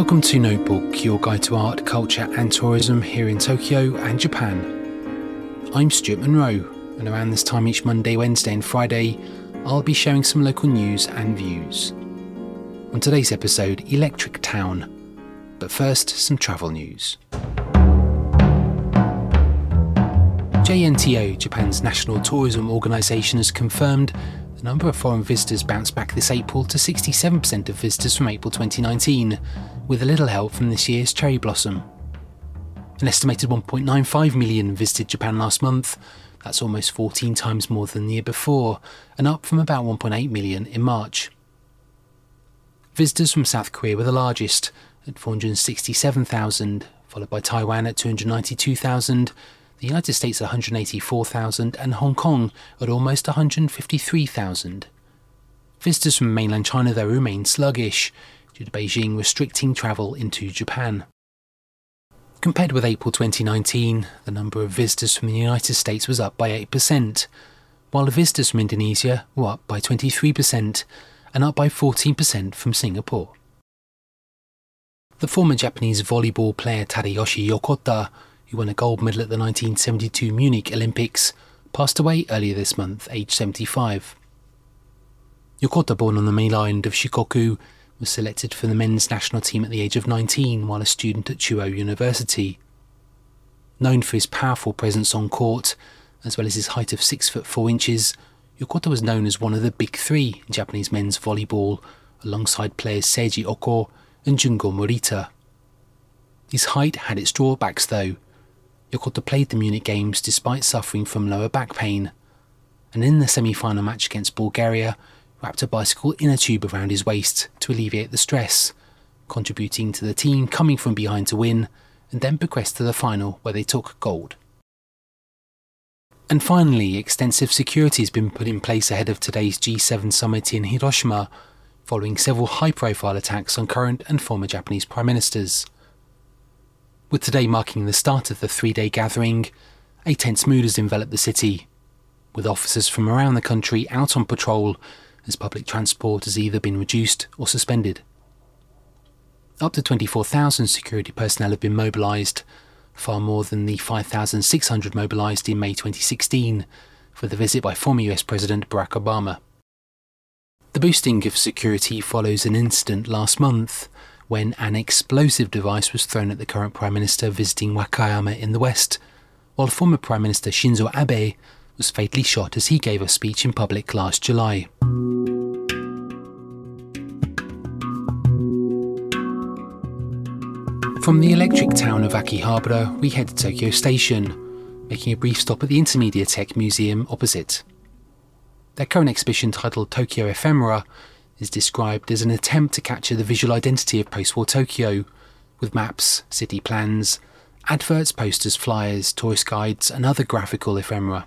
Welcome to Notebook, your guide to art, culture, and tourism here in Tokyo and Japan. I'm Stuart Monroe, and around this time each Monday, Wednesday, and Friday, I'll be sharing some local news and views. On today's episode, Electric Town. But first, some travel news. JNTO, Japan's national tourism organisation, has confirmed the number of foreign visitors bounced back this April to 67% of visitors from April 2019, with a little help from this year's cherry blossom. An estimated 1.95 million visited Japan last month. That's almost 14 times more than the year before, and up from about 1.8 million in March. Visitors from South Korea were the largest, at 467,000, followed by Taiwan at 292,000, the United States at 184,000, and Hong Kong at almost 153,000. Visitors from mainland China, though, remained sluggish, due to Beijing restricting travel into Japan. Compared with April 2019, the number of visitors from the United States was up by 8%, while the visitors from Indonesia were up by 23% and up by 14% from Singapore. The former Japanese volleyball player Tadayoshi Yokota, who won a gold medal at the 1972 Munich Olympics, passed away earlier this month, aged 75. Yokota, born on the main island of Shikoku, was selected for the men's national team at the age of 19 while a student at Chuo University. Known for his powerful presence on court, as well as his height of 6 foot 4 inches, Yokota was known as one of the big three in Japanese men's volleyball, alongside players Seiji Oko and Jungo Morita. His height had its drawbacks though. Yokota played the Munich Games despite suffering from lower back pain, and in the semi final match against Bulgaria, wrapped a bicycle inner tube around his waist to alleviate the stress, contributing to the team coming from behind to win, and then progressed to the final where they took gold. And finally, extensive security has been put in place ahead of today's G7 summit in Hiroshima, following several high profile attacks on current and former Japanese prime ministers. With today marking the start of the three day gathering, a tense mood has enveloped the city, with officers from around the country out on patrol as public transport has either been reduced or suspended. Up to 24,000 security personnel have been mobilised, far more than the 5,600 mobilised in May 2016 for the visit by former US President Barack Obama. The boosting of security follows an incident last month when an explosive device was thrown at the current Prime Minister visiting Wakayama in the West, while former Prime Minister Shinzo Abe was fatally shot as he gave a speech in public last July. From the electric town of Akihabara, we head to Tokyo Station, making a brief stop at the Intermediatheque Museum opposite. Their current exhibition, titled Tokyo Ephemera, is described as an attempt to capture the visual identity of post war Tokyo, with maps, city plans, adverts, posters, flyers, tourist guides, and other graphical ephemera.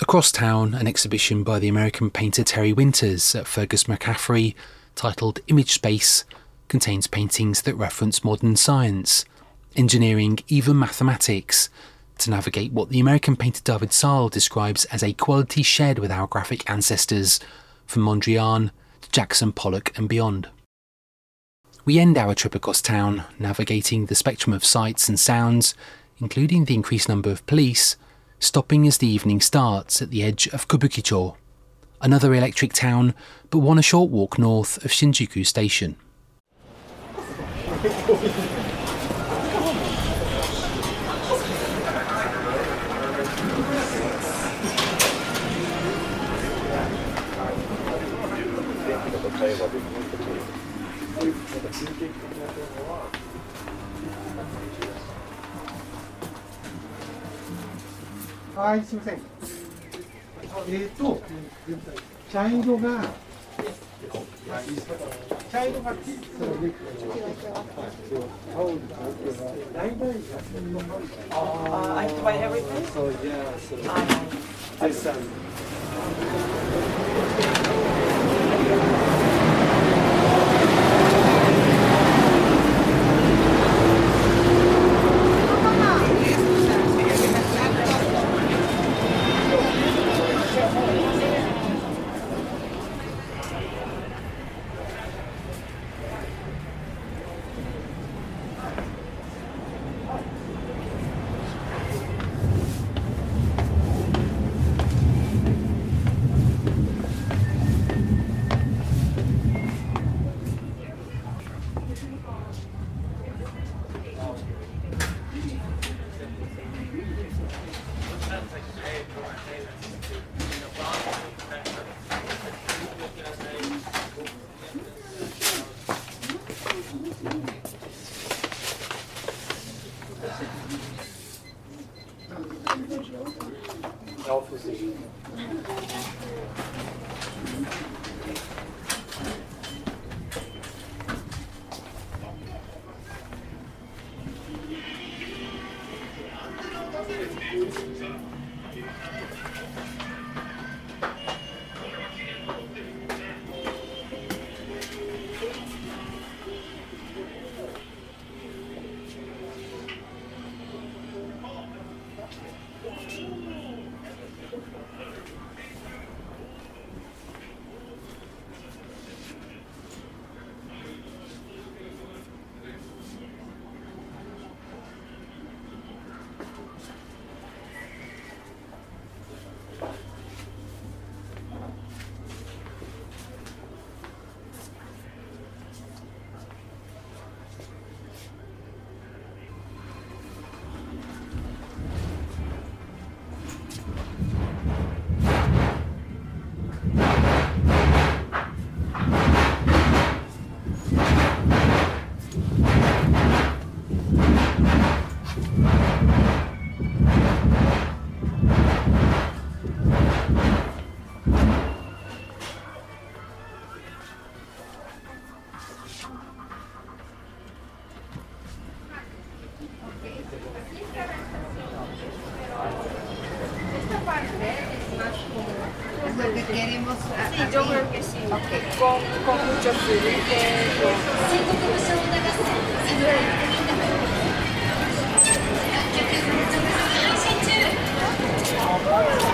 Across town, an exhibition by the American painter Terry Winters at Fergus McCaffrey, titled Image Space, contains paintings that reference modern science, engineering, even mathematics, to navigate what the American painter David Salle describes as a quality shared with our graphic ancestors, from Mondrian Jackson Pollock and beyond. We end our trip across town, navigating the spectrum of sights and sounds, including the increased number of police, stopping as the evening starts at the edge of Kabukicho, another electric town, but one a short walk north of Shinjuku Station. ははい、すみません。えっ、ー、と、茶色が、茶色がピッああ、あ、あクあ、あ、あ、あ、ああ、I have あ、ああ、あ、ああ、あ、あ、あ、あ、あ、あ、あ、あ、ああ、ああ、あ、あ、ああ、ああ、あ、あ、あ、あ、あ何かあったら。結婚 con muchos privilegios. 戦国武将を流す侍のみんな楽曲続々配信中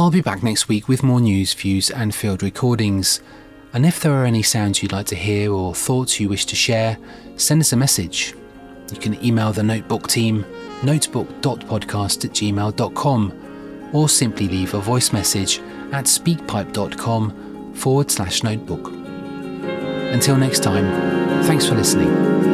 I'll be back next week with more news, views, and field recordings. And if there are any sounds you'd like to hear or thoughts you wish to share, send us a message. You can email the Notebook team, notebook.podcast at gmail.com, or simply leave a voice message at speakpipe.com forward slash notebook. Until next time, thanks for listening.